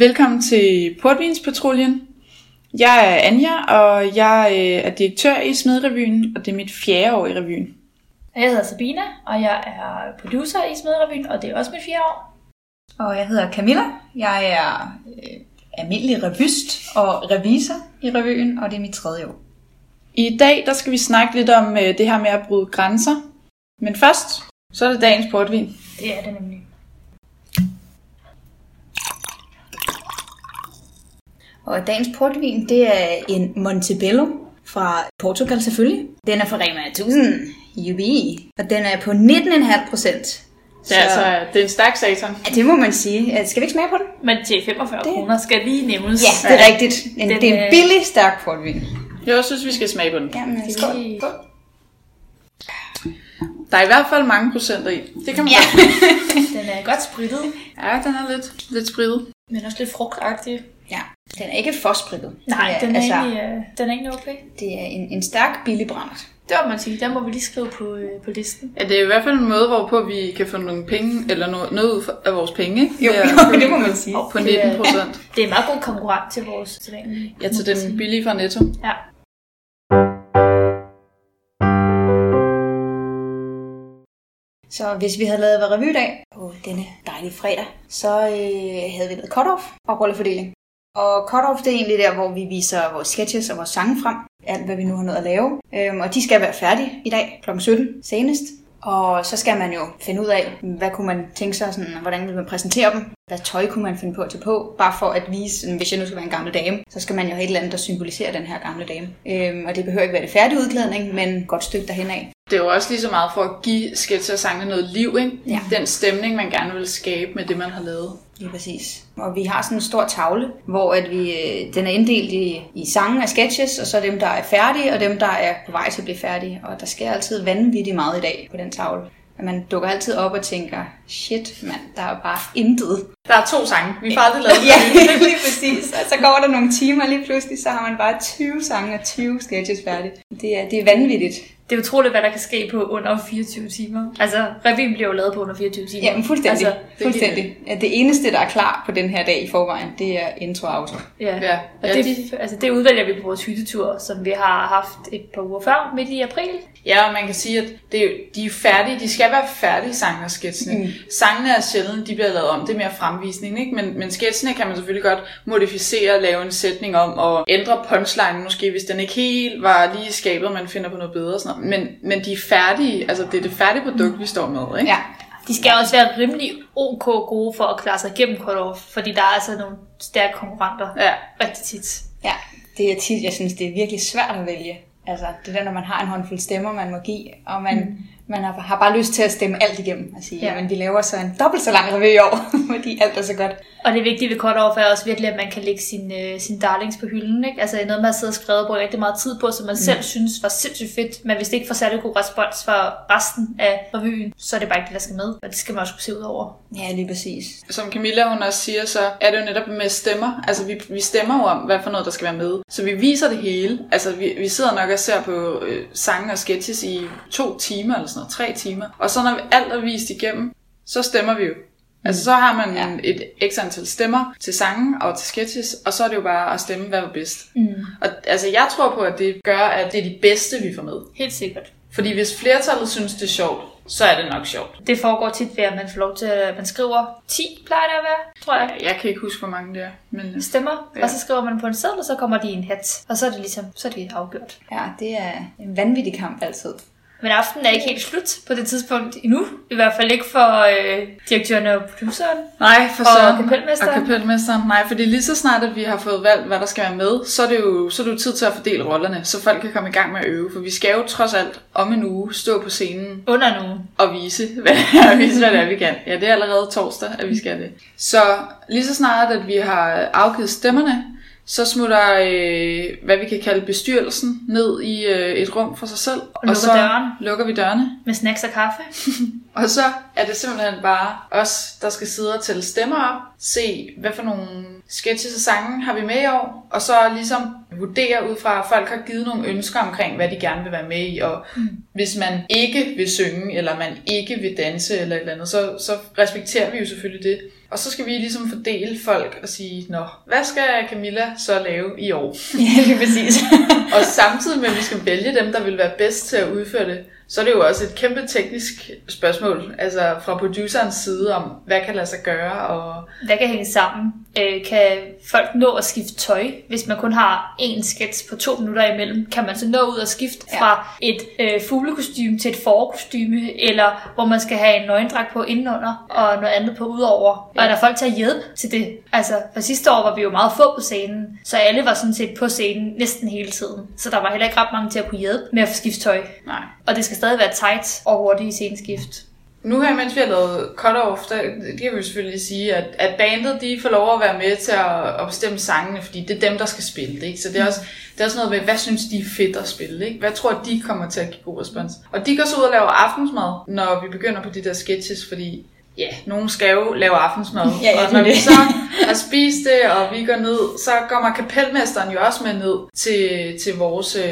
Velkommen til Portvinspatruljen. Jeg er Anja, og jeg øh, er direktør i Smedrevyen, og det er mit fjerde år i revyen. Jeg hedder Sabina, og jeg er producer i Smedrevyen, og det er også mit fjerde år. Og jeg hedder Camilla. Jeg er øh, almindelig revyst og revisor i revyen, og det er mit tredje år. I dag der skal vi snakke lidt om øh, det her med at bryde grænser. Men først, så er det dagens portvin. Det er det nemlig. Og dagens portvin, det er en Montebello fra Portugal selvfølgelig. Den er fra Rema 1000, jubi, og den er på 19,5 procent. Det er, altså, det er en stærk satan. Ja, det må man sige. Skal vi ikke smage på den? Men til 45 Det- kroner skal lige nævnes. Ja, det er rigtigt. En, Den, det er en øh, billig, stærk portvin. Jeg synes, vi skal smage på den. Jamen, skål. lige- Der er i hvert fald mange procenter i. Det kan man Ja. godt. Den er godt sprittet, Ja, den er lidt, lidt spritet. men også lidt frugtagtig. Ja. Den er ikke for sprittet. Nej, det den er, altså, egentlig, øh, den er egentlig okay. det er en, en stærk, billig brændert. Det må man sige. Den må vi lige skrive på, øh, på listen. Ja, det er i hvert fald en måde, hvorpå vi kan få nogle penge, eller noget, noget ud af vores penge. ikke? Jo, jo, det må man sige. På Det 19 er- procent. Det er en meget god konkurrent til vores sædvanlige. Ja, til den billige fra Netto. Ja. Så hvis vi havde lavet revydag på denne dejlige fredag, så øh, havde vi lavet cut-off og rollefordeling. Og cut-off, det er egentlig der, hvor vi viser vores sketches og vores sange frem. Alt, hvad vi nu har nået at lave. Øhm, og de skal være færdige i dag kl. 17 senest. Og så skal man jo finde ud af, hvad kunne man tænke sig, sådan, hvordan vil man præsentere dem? Hvad tøj kunne man finde på at tage på? Bare for at vise, sådan, hvis jeg nu skal være en gammel dame, så skal man jo have et eller andet, der symboliserer den her gamle dame. Øhm, og det behøver ikke være det færdige udklædning, men godt stykke derhen af. Det er jo også lige så meget for at give sketcher sangene noget liv, ikke? Ja. Den stemning, man gerne vil skabe med det, man har lavet. Lige præcis. Og vi har sådan en stor tavle, hvor at vi, øh, den er inddelt i, i sange og sketches, og så dem, der er færdige, og dem, der er på vej til at blive færdige. Og der sker altid vanvittigt meget i dag på den tavle. At man dukker altid op og tænker, shit mand, der er bare intet. Der er to sange. Vi får aldrig lavet ja, lige præcis. Og så går der nogle timer, lige pludselig så har man bare 20 sange og 20 sketches færdige. Det er, det er vanvittigt. Det er utroligt, hvad der kan ske på under 24 timer. Altså, revyen bliver jo lavet på under 24 timer. Ja, men fuldstændig. Altså, er fuldstændig. Ja, det eneste, der er klar på den her dag i forvejen, det er intro og outro. ja. Ja, Og ja, det, de- altså, det udvælger vi på vores hyttetur, som vi har haft et par uger før, midt i april. Ja, og man kan sige, at det er, de er færdige. De skal være færdige, sangene og sketsene. Mm. Sangene er sjældent, de bliver lavet om. Det er mere fremvisning, ikke? Men, men sketsene kan man selvfølgelig godt modificere, lave en sætning om, og ændre punchline måske, hvis den ikke helt var lige skabet, man finder på noget bedre og sådan noget. Men, men de er færdige. Altså, det er det færdige produkt, vi står med, ikke? Ja, De skal også være rimelig ok gode for at klare sig igennem cut-off, fordi der er altså nogle stærke konkurrenter Ja. rigtig tit. Ja, det er tit, jeg synes, det er virkelig svært at vælge. Altså, det der, når man har en håndfuld stemmer, man må give, og man, mm. Man har, har bare lyst til at stemme alt igennem og sige, Ja. men vi laver så en dobbelt så lang revy i år, fordi alt er så godt. Og det vigtige ved cut-off er også virkelig, at man kan lægge sin, øh, sin darlings på hylden. Ikke? Altså noget, man har siddet og skrevet på rigtig meget tid på, som man mm. selv synes var sindssygt fedt. Men hvis det ikke får særlig god respons fra resten af revyen, så er det bare ikke det, der skal med. Og det skal man også kunne se ud over. Ja, lige præcis. Som Camilla hun også siger, så er det jo netop med stemmer. Altså vi, vi stemmer jo om, hvad for noget, der skal være med. Så vi viser det hele. Altså vi, vi sidder nok og ser på øh, sange og sketches i to timer eller sådan noget, tre timer. Og så når vi alt er vist igennem, så stemmer vi jo. Altså så har man Ja. et x antal stemmer til sange og til sketches, og så er det jo bare at stemme, hvad var bedst. Mm. Og altså jeg tror på, at det gør, at det er de bedste, vi får med. Helt sikkert. Fordi hvis flertallet synes, det er sjovt, så er det nok sjovt. Det foregår tit ved, at man får lov til, at man skriver 10, plejer det at være, tror jeg. Jeg kan ikke huske, hvor mange det er. Men Stemmer, ja. Ja. og så skriver man på en seddel, og så kommer de i en hat. Og så er det ligesom, så er det afgjort. Ja, det er en vanvittig kamp altid. Men aftenen er ikke helt slut på det tidspunkt endnu. I hvert fald ikke for øh, direktøren og produceren. Nej, for Og så kapelmesteren. Og kapelmesteren. Nej, fordi lige så snart, at vi har fået valgt, hvad der skal være med, så er det jo, så er det jo tid til at fordele rollerne, så folk kan komme i gang med at øve. For vi skal jo trods alt om en uge stå på scenen Under nu. og vise, hvad er, vise, hvad det er vi kan. Ja, det er allerede torsdag, at vi skal det. Så lige så snart, at vi har afgivet stemmerne, så smutter, øh, hvad vi kan kalde bestyrelsen, ned i øh, et rum for sig selv. Og, lukker så dørene. lukker vi dørene. Med snacks og kaffe. Og så er det simpelthen bare os, der skal sidde og tælle stemmer op, se hvad for nogle sketches og sange har vi med i år, og så ligesom vurdere ud fra, at folk har givet nogle ønsker omkring, hvad de gerne vil være med i, og mm. hvis man ikke vil synge, eller man ikke vil danse, eller et eller andet, så, så respekterer vi jo selvfølgelig det. Og så skal vi ligesom fordele folk og sige, nå, hvad skal Camilla så lave i år? Ja, er præcis. og samtidig med, at vi skal vælge dem, der vil være bedst til at udføre det, så er det jo også et kæmpe teknisk spørgsmål, altså fra producerens side om, hvad kan lade sig gøre, og... Hvad kan hænge sammen? Øh, kan folk nå at skifte tøj, hvis man kun har én sketch på to minutter imellem? Kan man så nå ud og skifte ja. fra et øh, fuglekostyme til et forkostyme, eller hvor man skal have en nøgendragt på indenunder, og noget andet på udover? Ja. Og er der folk til at hjælpe til det? Altså, for sidste år var vi jo meget få på scenen, så alle var sådan set på scenen næsten hele tiden. Så der var heller ikke ret mange til at kunne hjælpe med at få skifte tøj. Nej. Og det skal stadig være tight og hurtigt i sceneskift. Nu her, mens vi har lavet cut-off, der, det kan vi selvfølgelig sige, at, at bandet de får lov at være med til at, at bestemme sangene, fordi det er dem, der skal spille det. Ikke? Så det er, også, det er også noget med, hvad synes de er fedt at spille? Ikke? Hvad tror de kommer til at give god respons? Og de går så ud og laver aftensmad, når vi begynder på de der sketches, fordi ja, nogen skal jo lave aftensmad. Ja, ja, og når det. vi så har spist det, og vi går ned, så kommer kapelmesteren jo også med ned til, til vores øh,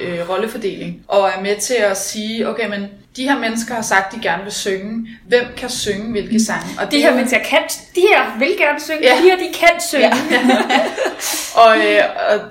øh, rollefordeling, og er med til at sige, okay, men de her mennesker har sagt, de gerne vil synge. Hvem kan synge hvilke sange? Og De det her er jo- mennesker kan, de her vil gerne synge, Ja. de her de kan synge. Ja. og, øh,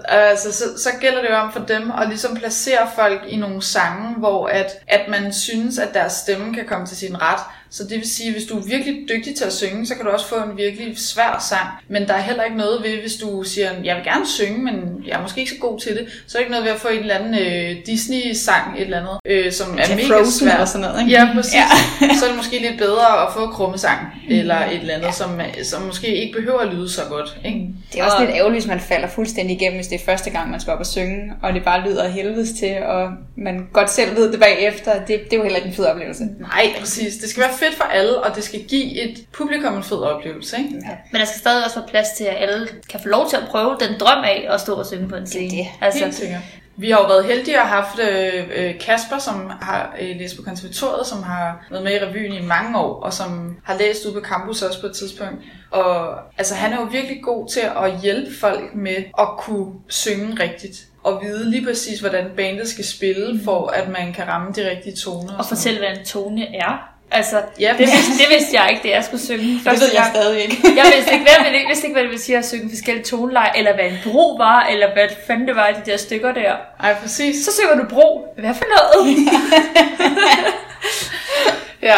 og altså, så, så gælder det jo om for dem at ligesom placere folk i nogle sange, hvor at, at man synes, at deres stemme kan komme til sin ret. Så det vil sige, at hvis du er virkelig dygtig til at synge, så kan du også få en virkelig svær sang. Men der er heller ikke noget ved, hvis du siger, jeg vil gerne synge, men jeg er måske ikke så god til det. Så er der ikke noget ved at få en eller anden øh, Disney-sang, et eller andet, øh, som er Til mega Frozen svær. og sådan noget, ikke? Ja, præcis. Ja. Ja. så er det måske lidt bedre at få krummesang, eller et eller andet, som, som måske ikke behøver at lyde så godt. Ikke? Det er også Og- lidt ærgerligt, hvis man falder fuldstændig igennem, hvis det er første gang, man skal op og synge, og det bare lyder helvedes til, og man godt selv ved det bagefter. Det, det er jo heller ikke en fed oplevelse. Nej, præcis. Det skal være fedt for alle, og det skal give et publikum en fed oplevelse. Ikke? Ja. Men der skal stadig også være plads til, at alle kan få lov til at prøve den drøm af at stå og synge på en scene. det. Altså, Helt sikkert. Vi har jo været heldige at have haft øh, øh, Kasper, som har øh, læst på konservatoriet, som har været med i revyen i mange år, og som har læst ude på campus også på et tidspunkt. Og altså, han er jo virkelig god til at hjælpe folk med at kunne synge rigtigt. Og vide lige præcis, hvordan bandet skal spille, for at man kan ramme de rigtige toner. og sådan fortælle, hvad en tone er. Altså, Ja, det, vidste, det vidste jeg ikke, da jeg skulle synge. Det ved jeg gang. stadig ikke. Jeg vidste ikke, hvad, jeg vidste ikke, hvad det vil sige at synge forskellige toneleje, eller hvad en bro var, eller hvad fanden det var i de der stykker der. Ej, præcis. Så synger du bro. Hvad for noget? Ja,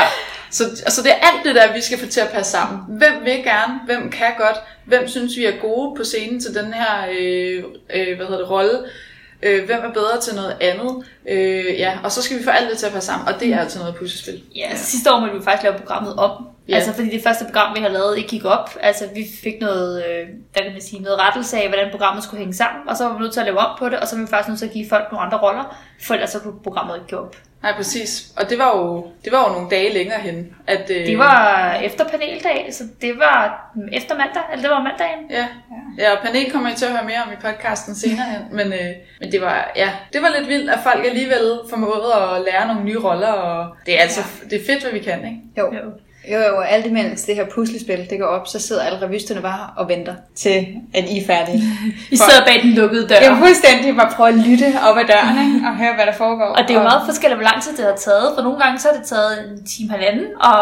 så, altså det er alt det der, vi skal få til at passe sammen. Hvem vil gerne? Hvem kan godt? Hvem synes, vi er gode på scenen til den her øh, øh, hvad hedder det, rolle? Øh, hvem er bedre til noget andet? Øh, ja, og så skal vi få alt det til at passe sammen, og det er altså noget puslespil. Ja, ja. sidste år måtte vi faktisk lave programmet om. Ja. Ja. Altså fordi det første program, vi har lavet, ikke gik op. Altså vi fik noget, øh, hvad kan man sige, noget rettelse af, hvordan programmet skulle hænge sammen. Og så var vi nødt til at lave om på det, og så var vi faktisk nødt til at give folk nogle andre roller. For ellers så kunne programmet ikke gå op. Nej, præcis. Og det var jo, det var jo nogle dage længere hen. At, øh, Det var efter paneldag, så det var efter mandag, eller det var mandagen. Ja, ja og panel kommer I til at høre mere om i podcasten senere hen. Men, øh, men det var, ja, det var lidt vildt, at folk alligevel formåede at lære nogle nye roller. Og det er altså det er fedt, hvad vi kan, ikke? Jo. Jo. Jo, jo, og alt imens det her puslespil, det går op, så sidder alle revysterne bare og venter til, at I er færdige. Vi sidder bag den lukkede dør. Jeg er fuldstændig bare prøve at lytte op ad døren, ikke? og høre, hvad der foregår. Og det er jo meget forskelligt, hvor lang tid det har taget. For nogle gange så har det taget en time halvanden, og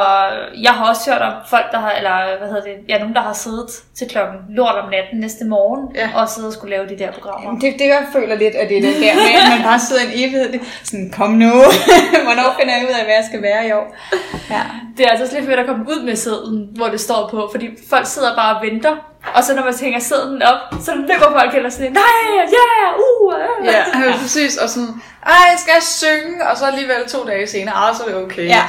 jeg har også hørt om folk, der har, eller hvad hedder det, ja, nogen, der har siddet til klokken lort om natten næste morgen, Ja. ja. og siddet og skulle lave de der programmer. Det, det jeg føler lidt, at det er det der med, at man bare sidder en evighed. Sådan, kom nu. Hvornår finder jeg ud af, hvad jeg skal være i år? Ja. Det er altså også lidt fedt at komme ud med sedlen, hvor det står på, fordi folk sidder bare og venter, og så når man hænger sedlen op, så løber folk eller sådan, nej, ja, uh, uh. Ja, ja, præcis. Og sådan, ej, skal jeg synge? Og så alligevel to dage senere, ah, så er det okay. Ja.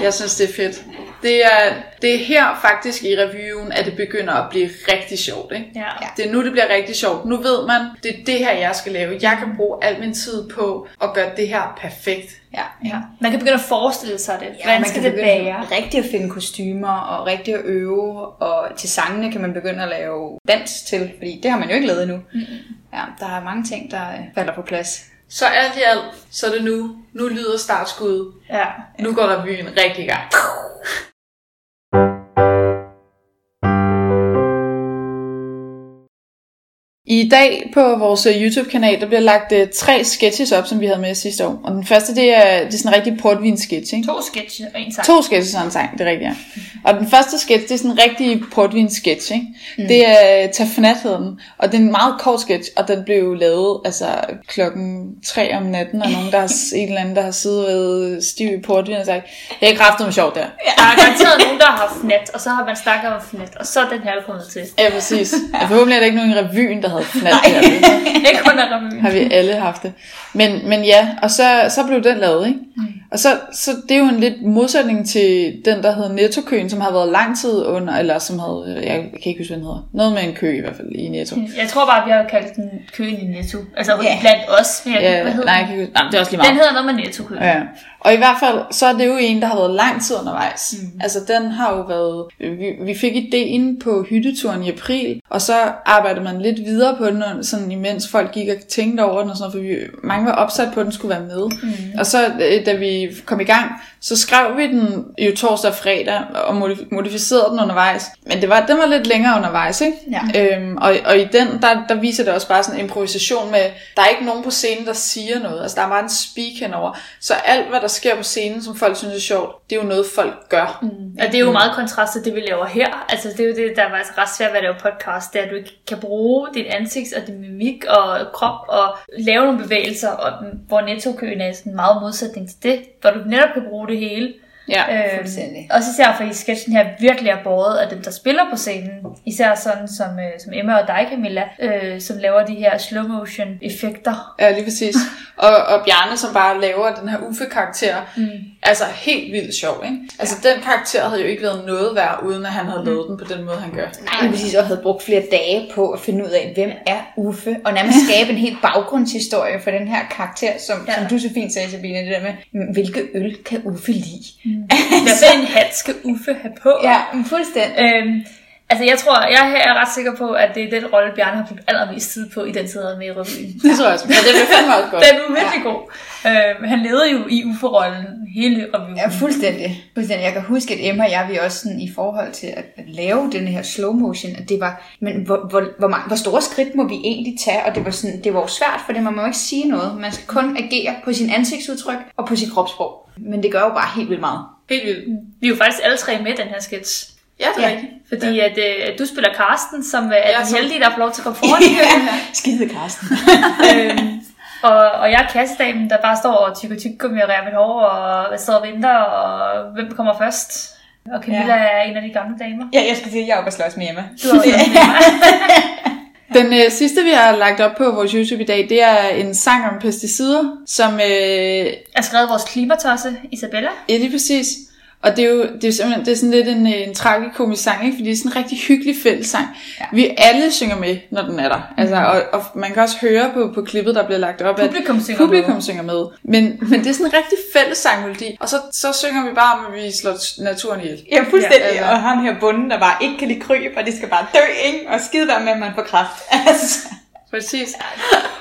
Jeg synes, det er fedt. Det er, det er her faktisk i reviewen, at det begynder at blive rigtig sjovt. Ikke? Ja. Det er nu, det bliver rigtig sjovt. Nu ved man, det er det her, jeg skal lave. Jeg kan bruge al min tid på at gøre det her perfekt. Ja. ja. Man kan begynde at forestille sig det. Ja, Hvordan man skal kan det være? Rigtig at finde kostymer, og rigtig at øve, og til sangene kan man begynde at lave dans til, fordi det har man jo ikke lavet endnu. Mm-hmm. Ja, der er mange ting, der øh, falder på plads. Så alt i alt, så er det nu. Nu lyder startskuddet. Ja. Nu går revyen rigtig i gang. I dag på vores øh, YouTube-kanal, der bliver lagt uh, tre sketches op, som vi havde med sidste år. Og den første, det er, det er sådan en rigtig portvin-sketch, ikke? To sketch og en sang. To sketches og en sang, det er rigtigt, ja. Og den første sketch, det er sådan en rigtig portvin-sketch, ikke? Mm. Det er Tafnat hedder den, og det er en meget kort sketch, og den blev lavet altså klokken 3 om natten, og nogen, der har, en eller anden, der har siddet ved stiv i portvin og sagt, jeg er kraftet med sjovt der. Der er garanteret nogen, der har fnat, og så har man snakket om fnat, og så er den her kommet til. Ja, præcis. Ja. Forhåbentlig er der ikke nogen i revyen, der havde fnat der. Ikke revyen. Har vi alle haft det. Men, men ja, og så, så blev den lavet, ikke? Mm. Og så, så det er jo en lidt modsætning til den, der hedder Nettokøen, som har været lang tid under, eller som havde, jeg kan ikke huske, hvad den hedder. Noget med en kø i hvert fald i Netto. Jeg tror bare, vi har kaldt den køen i Netto. Altså yeah. blandt os. Men jeg, Ja, hvad hedder nej, jeg kan ikke. Nej, det er også lige meget. Den hedder noget med Netto køen. Ja. Og i hvert fald, så er det jo en, der har været lang tid undervejs. Mm. Altså, den har jo været... Vi, vi fik ideen på hytteturen i april, og så arbejdede man lidt videre på den, sådan imens folk gik og tænkte over den og sådan noget, for vi, mange var opsat på, at den skulle være med. Mm. Og så, øh, da vi kom i gang, så skrev vi den jo torsdag og fredag, og modif- modificerede den undervejs. Men det var, den var lidt længere undervejs, ikke? Ja. Øhm, og, og i den, der, der viser det også bare sådan en improvisation med, der er ikke nogen på scenen, der siger noget. Altså, der er bare en speak henover. Så alt, hvad der sker på scenen, som folk synes er sjovt, det er jo noget, folk gør. Mm. Og det er jo meget kontrast til det, vi laver her. Altså, det er jo det, der er faktisk ret svært ved at lave podcast, det er, at du ikke kan bruge dit ansigt og din mimik og krop og lave nogle bevægelser, og, hvor nettokøen er sådan meget modsætning til det, hvor du netop kan bruge det hele. Ja. fuldstændig. Også især fordi sketchen her virkelig er båret af dem, der spiller på scenen. Især sådan som, øh, som Emma og dig, Camilla, øh, som laver de her slow motion effekter. Ja, lige præcis. Og, og Bjarne, som bare laver den her Uffe-karakter, mm. Altså helt vildt sjov, ikke? Altså, den karakter havde jo ikke været noget værd, uden at han havde lavet den på den måde, han gør. Nej, præcis, og havde brugt flere dage på at finde ud af, hvem er Uffe, og nærmest skabe en helt baggrundshistorie for den her karakter, som, ja. Ja. som du så fint sagde, Sabine, det der med, "Mm, hvilke øl kan Uffe lide? Hvad for en hat skal Uffe have på? Ja, fuldstændig. Øhm, altså jeg tror, jeg er ret sikker på, at det er den rolle, Bjarne har brugt allermest tid på i den tid, han med i revyen. Det tror jeg også. Men det blev fandme også godt. Den er virkelig god. Øhm, han levede jo i Uffe-rollen hele revyen. Ja, fuldstændig. fuldstændig. Jeg kan huske, at Emma og jeg, vi også sådan, i forhold til at, at lave den her slow motion, at det var, men hvor, hvor, hvor, mange, hvor store skridt må vi egentlig tage? Og det var, sådan, det var jo svært, for det man må ikke sige noget. Man skal kun agere på sin ansigtsudtryk og på sit kropssprog. Men det gør jo bare helt vildt meget. Helt vildt. Vi er jo faktisk alle tre med den her sketch. Ja, det er Ja. rigtigt. Fordi at, øh, at du spiller Karsten, som øh, er Ja, den heldige, der får lov til at komme foran køen. Skide Karsten. øhm, og, og jeg er kassedamen, der bare står og tykker tyggegummi og rærer mit hår, og står og venter, og hvem kommer først? Og Camilla ja. er en af de gamle damer. ja, jeg skal sige, at jeg er oppe og slås med Emma. Du med mig. Den øh, sidste, vi har lagt op på vores YouTube i dag, det er en sang om pesticider, som øh, har skrevet vores klimatosse, Isabella. Ja, lige præcis. Og det er jo, det er jo simpelthen det er sådan lidt en, øh, en tragikomisk sang, ikke? fordi det er sådan en rigtig hyggelig fællessang. Ja. Vi alle synger med, når den er der. Altså, og, og man kan også høre på, på klippet, der bliver lagt op, Publikum at synger publikum med. synger med. Men, men det er sådan en rigtig fællessangmelodi, og så, så synger vi bare om, at vi slår naturen ihjel. Ja, fuldstændig. Ja, Ja, altså. Og ham her bunden, der bare ikke kan lide kryb, og det skal bare dø, ikke? Og skide være med, at man får kraft. Altså. Præcis.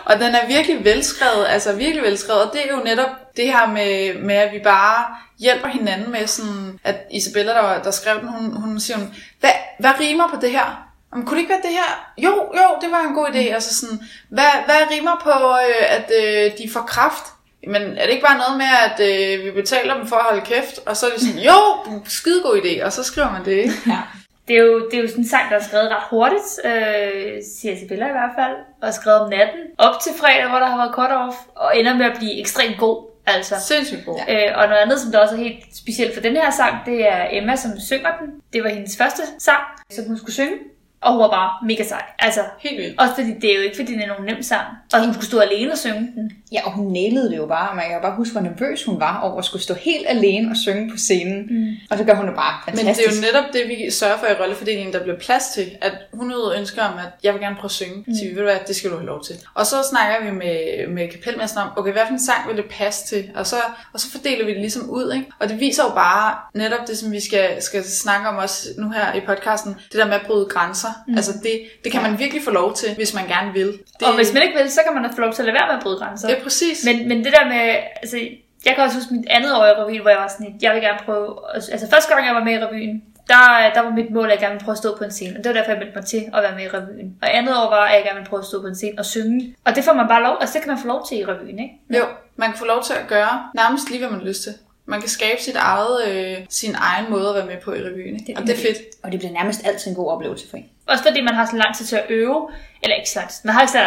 Og den er virkelig velskrevet, altså virkelig velskrevet. Og det er jo netop det her med, med at vi bare hjælper hinanden med sådan, at Isabella, der, der skrev den, hun, hun siger, hun, hvad, hvad rimer på det her? Jamen, kunne det ikke være det her? Jo, jo, det var en god idé. Altså sådan, hvad, hvad rimer på, øh, at øh, de får kraft? Men er det ikke bare noget med, at øh, vi betaler dem for at holde kæft? Og så er det sådan, jo, skide god idé. Og så skriver man det, ikke? Ja. Det er, jo, det er jo sådan en sang, der er skrevet ret hurtigt, øh, siger Isabella i hvert fald, og skrevet om natten, op til fredag, hvor der har været cut-off, og ender med at blive ekstremt god. Altså. Sindssygt god. Øh, og noget andet, som der også er helt specielt for den her sang, det er Emma, som synger den. Det var hendes første sang, som hun skulle synge, og hun var bare mega sej. Altså, Helt vildt. også fordi det er jo ikke, fordi det er nogen nem sang, og hun skulle stå alene og synge den. Ja, og hun nailede det jo bare. og Man kan jo bare huske, hvor nervøs hun var over at skulle stå helt alene og synge på scenen. Mm. Og så gør hun det bare Men fantastisk. det er jo netop det, vi sørger for i rollefordelingen, der bliver plads til. At hun ud ønsker om, at jeg vil gerne prøve at synge. Mm. Så vi, ved du hvad, det skal du have lov til. Og så snakker vi med, med kapelmesteren om, okay, hvad for en sang vil det passe til? Og så, og så fordeler vi det ligesom ud, ikke? Og det viser jo bare netop det, som vi skal, skal snakke om også nu her i podcasten. Det der med at bryde grænser. Mm. Altså det, det kan man virkelig få lov til, hvis man gerne vil. Det, Og hvis man ikke vil, så kan man få lov til at lade være med at bryde grænser. Ja, præcis. Men, men det der med, altså, jeg kan også huske mit andet år i revyen, hvor jeg var sådan, jeg vil gerne prøve, altså første gang jeg var med i revyen, der, der var mit mål, at jeg gerne ville prøve at stå på en scene. Og det var derfor, jeg meldte mig til at være med i revyen. Og andet år var, at jeg gerne ville prøve at stå på en scene og synge. Og det får man bare lov, altså det kan man få lov til i revyen, ikke? Jo, man kan få lov til at gøre nærmest lige, hvad man har lyst til. Man kan skabe sit eget, øh, sin egen måde at være med på i revyen. Ikke? Og det er fedt. Og det bliver nærmest altid en god oplevelse for en. Også fordi man har så lang tid til at øve. Eller ikke så lang tid. Man har ikke så,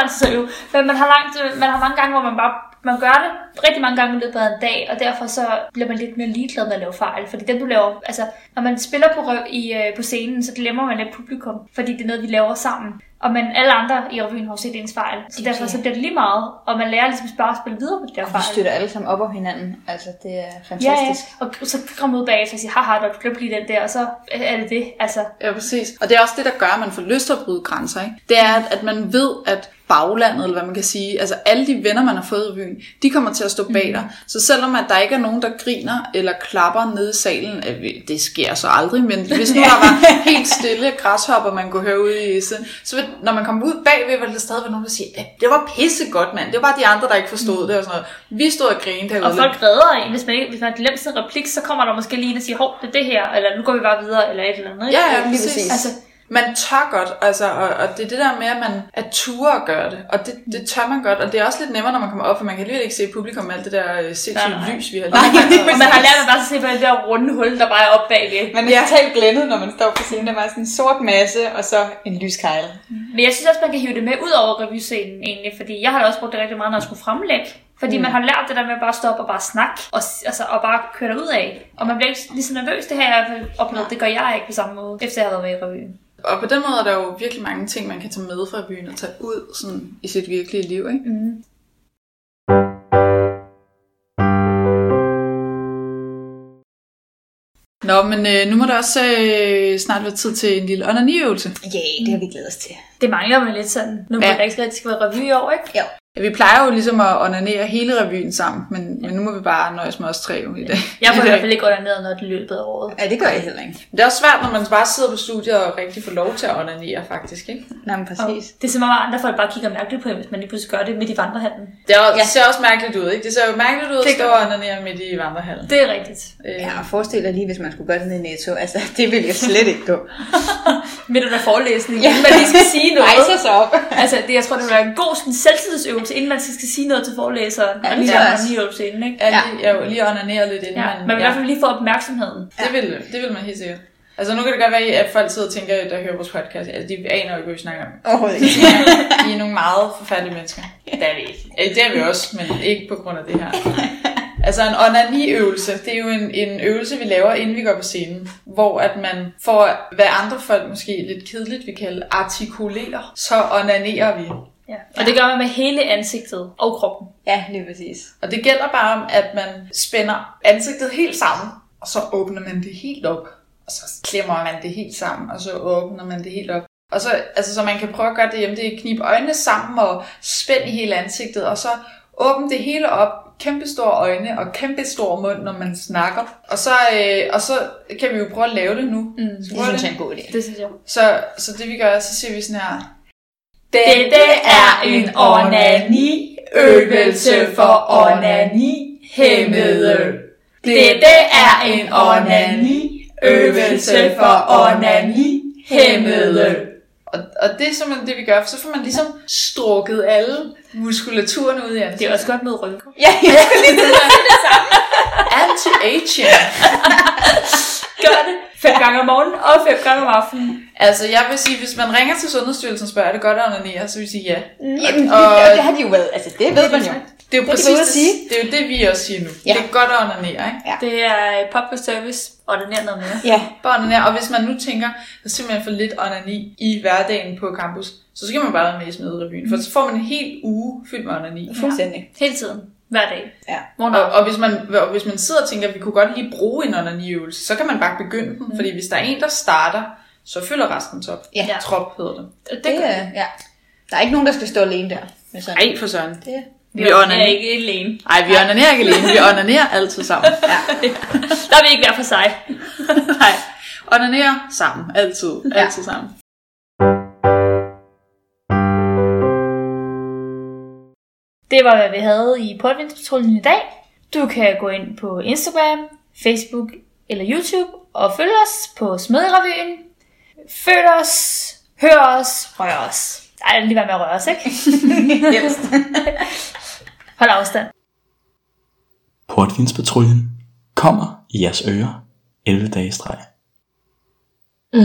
lang tid til at øve. Men man har, langt, man har mange gange, hvor man bare man gør det rigtig mange gange i løbet af en dag, og derfor så bliver man lidt mere ligeglad med at lave fejl. Fordi den du laver, altså når man spiller på, røv i, øh, på scenen, så glemmer man lidt publikum, fordi det er noget, vi laver sammen. Og men alle andre i revyen har set ens fejl. Så derfor så bliver det lige meget, og man lærer ligesom bare at spille videre på de der Og vi fejl. støtter alle sammen op om hinanden. Altså, det er Ja, ja. fantastisk. Og så kommer ud bagefter og siger, haha, der glemte lige den der, og så er det det. Altså, Ja, præcis. Og det er også det, der gør, at man får lyst til at bryde grænser. Ikke? Det er, at, at man ved, at baglandet, eller hvad man kan sige, altså alle de venner, man har fået i byen, de kommer til at stå bag dig. Så selvom at der ikke er nogen, der griner eller klapper nede i salen, øh, det sker så aldrig, men hvis nu der var helt stille græshopper, man kunne høre ude i siden, så vil, når man kommer ud bagved, vil der stadig være nogen, der siger, "Ja, det var pissegodt, mand. Det var bare de andre, der ikke forstod det. Og sådan noget. Vi stod og grinede herude. Og folk redder en, hvis man, ikke, hvis man har glemt sin replik, så kommer der måske lige en og siger, hov, det er det her, eller nu går vi bare videre, eller et eller andet. ikke? Ja, ja, præcis. Altså, Man tør godt, altså, og, og det er det der med, at man er ture at gøre det, og det, det tør man godt, og det er også lidt nemmere, når man kommer op, for man kan alligevel ikke se publikum med alt det der øh, sindssyge Nej, nej. lys, vi har lige og man har lært at bare se på det der runde hul, der bare er oppe bagved. Man er Ja. totalt glændet, når man står på scenen. Der var sådan en sort masse, og så en lyskejle. Men jeg synes også, man kan hive det med ud over revyscenen egentlig, fordi jeg har da også brugt det rigtig meget, når jeg skulle fremlægge. Fordi mm. man har lært det der med at bare stoppe og bare snakke, og, altså, og bare køre ud af. Og man bliver ikke lige så nervøs, det har jeg i hvert fald oplevet. Det gør jeg ikke på samme måde, efter jeg har været med i revyen. Og på den måde er der jo virkelig mange ting, man kan tage med fra byen og tage ud sådan, i sit virkelige liv. Ikke? Mm. Nå, men øh, nu må der også øh, snart være tid til en lille onaniøvelse. Ja, yeah, det har vi glædet os til. Det mangler man lidt sådan, nu Ja. ja. der ikke rigtig skal være revy i år, ikke? Ja. Ja, vi plejer jo ligesom at onanere hele revyen sammen, men, men nu må vi bare nøjes med os tre jo i dag. Jeg får i I hvert fald ikke ordineret noget i løbet af året. Ja, det gør jeg heller ikke. Men Det er også svært, når man bare sidder på studiet og rigtig får lov til at onanere, faktisk. Ikke? Nej, men præcis. Det er som om andre folk bare kigger mærkeligt på hvis man lige pludselig gør det midt i vandrehallen. Det, er, Ja. det ser også mærkeligt ud, ikke? Det ser jo mærkeligt ud at Det stå og onanere midt i vandrehallen. Det er rigtigt. Øh, Ja, og forestil dig lige, hvis man skulle gøre sådan en netto. Altså, det ville jeg slet ikke gå. Midt under forelæsningen, inden man lige skal sige noget. Rejse sig op. Altså, det, jeg tror, det vil være en god sådan, selvtidsøvelse, inden man skal sige noget til forelæseren. Ja, og lige også. en ny øvelse inden, ikke? Ja, lige, vil lige onanere lidt inden Ja, man... man vil i hvert fald lige få opmærksomheden. Det vil, det vil man helt sikkert. Altså nu kan det godt være, at folk sidder og tænker, der hører vores podcast, altså de aner jo ikke, hvad vi snakker om. Overhovedet ikke. Vi er nogle meget forfærdelige mennesker. Det er vi ikke. Det er vi også, men ikke på grund af det her. Altså en onani-øvelse, det er jo en, en øvelse, vi laver, inden vi går på scenen, hvor at man får, hvad andre folk måske lidt kedeligt vil kalde, artikulerer, så onanerer vi. Ja. Og det gør man med hele ansigtet og kroppen. Ja, lige præcis. Og det gælder bare om, at man spænder ansigtet helt sammen, og så åbner man det helt op. Og så klemmer man det helt sammen, og så åbner man det helt op. Og så, altså, så man kan prøve at gøre det hjemme, det er knip øjnene sammen og spænd i hele ansigtet, og så åbne det hele op, kæmpe store øjne og kæmpe stor mund, når man snakker. Og så, øh, og så kan vi jo prøve at lave det nu. Mm. Så Det synes jeg er en god idé. Det synes jeg. Så, så det vi gør, så siger vi sådan her. Dette er en onani-øvelse for onani-hæmmede. Dette er en onani-øvelse for onani-hæmmede. Og, og det er simpelthen det, vi gør, for så får man ligesom strukket alle muskulaturen ud i ansigtet. Det er også godt med rynker. Ja, jeg skulle lige til at Anti-aging. gøre det. Fem gange om morgenen og fem gange om aftenen. Altså, jeg vil sige, hvis man ringer til Sundhedsstyrelsen og spørger, er det godt at onanere, så vil jeg sige ja. Jamen, det, Og- det har de jo været. Altså, det ved man jo. Det er jo Det er de præcis det, sige. det, er jo det, vi også siger nu. Ja. Det er godt at onanere, ikke? Det er public service, og er noget mere. Ja, Bare onanere. Og hvis man nu tænker, der er simpelthen for lidt onani i hverdagen på campus, så skal man bare være med i Smedrevyen. For så får man en hel uge fyldt med onani. fuldstændig. Hele tiden. Hver dag. Ja. Morgen Og, og hvis man, og hvis man sidder og tænker, at vi kunne godt lige bruge en onani-øvelse, så kan man bare begynde den. Fordi hvis der er en, der starter, så følger resten top. Ja. Trop hedder det. Det, Det, er, ja. Der er ikke nogen, der skal stå alene der. Med sådan. Ej, for søren. Det, vi, vi er onanerer. ikke alene. Ej, vi onanerer ikke alene. Vi onanerer altid sammen. ja. Der er vi ikke hver for sig. Nej, onanerer sammen. Altid. Ja. Altid sammen. Det var, hvad vi havde i Portvindspatruljen i dag. Du kan gå ind på Instagram, Facebook eller YouTube, og følg os på Smedrevyen. Følg os, hør os, rør os. Ej, lige være med at røre os, ikke? Helst. Hold afstand. Portvinspatruljen kommer i jeres ører 11 dage i streg. Mm.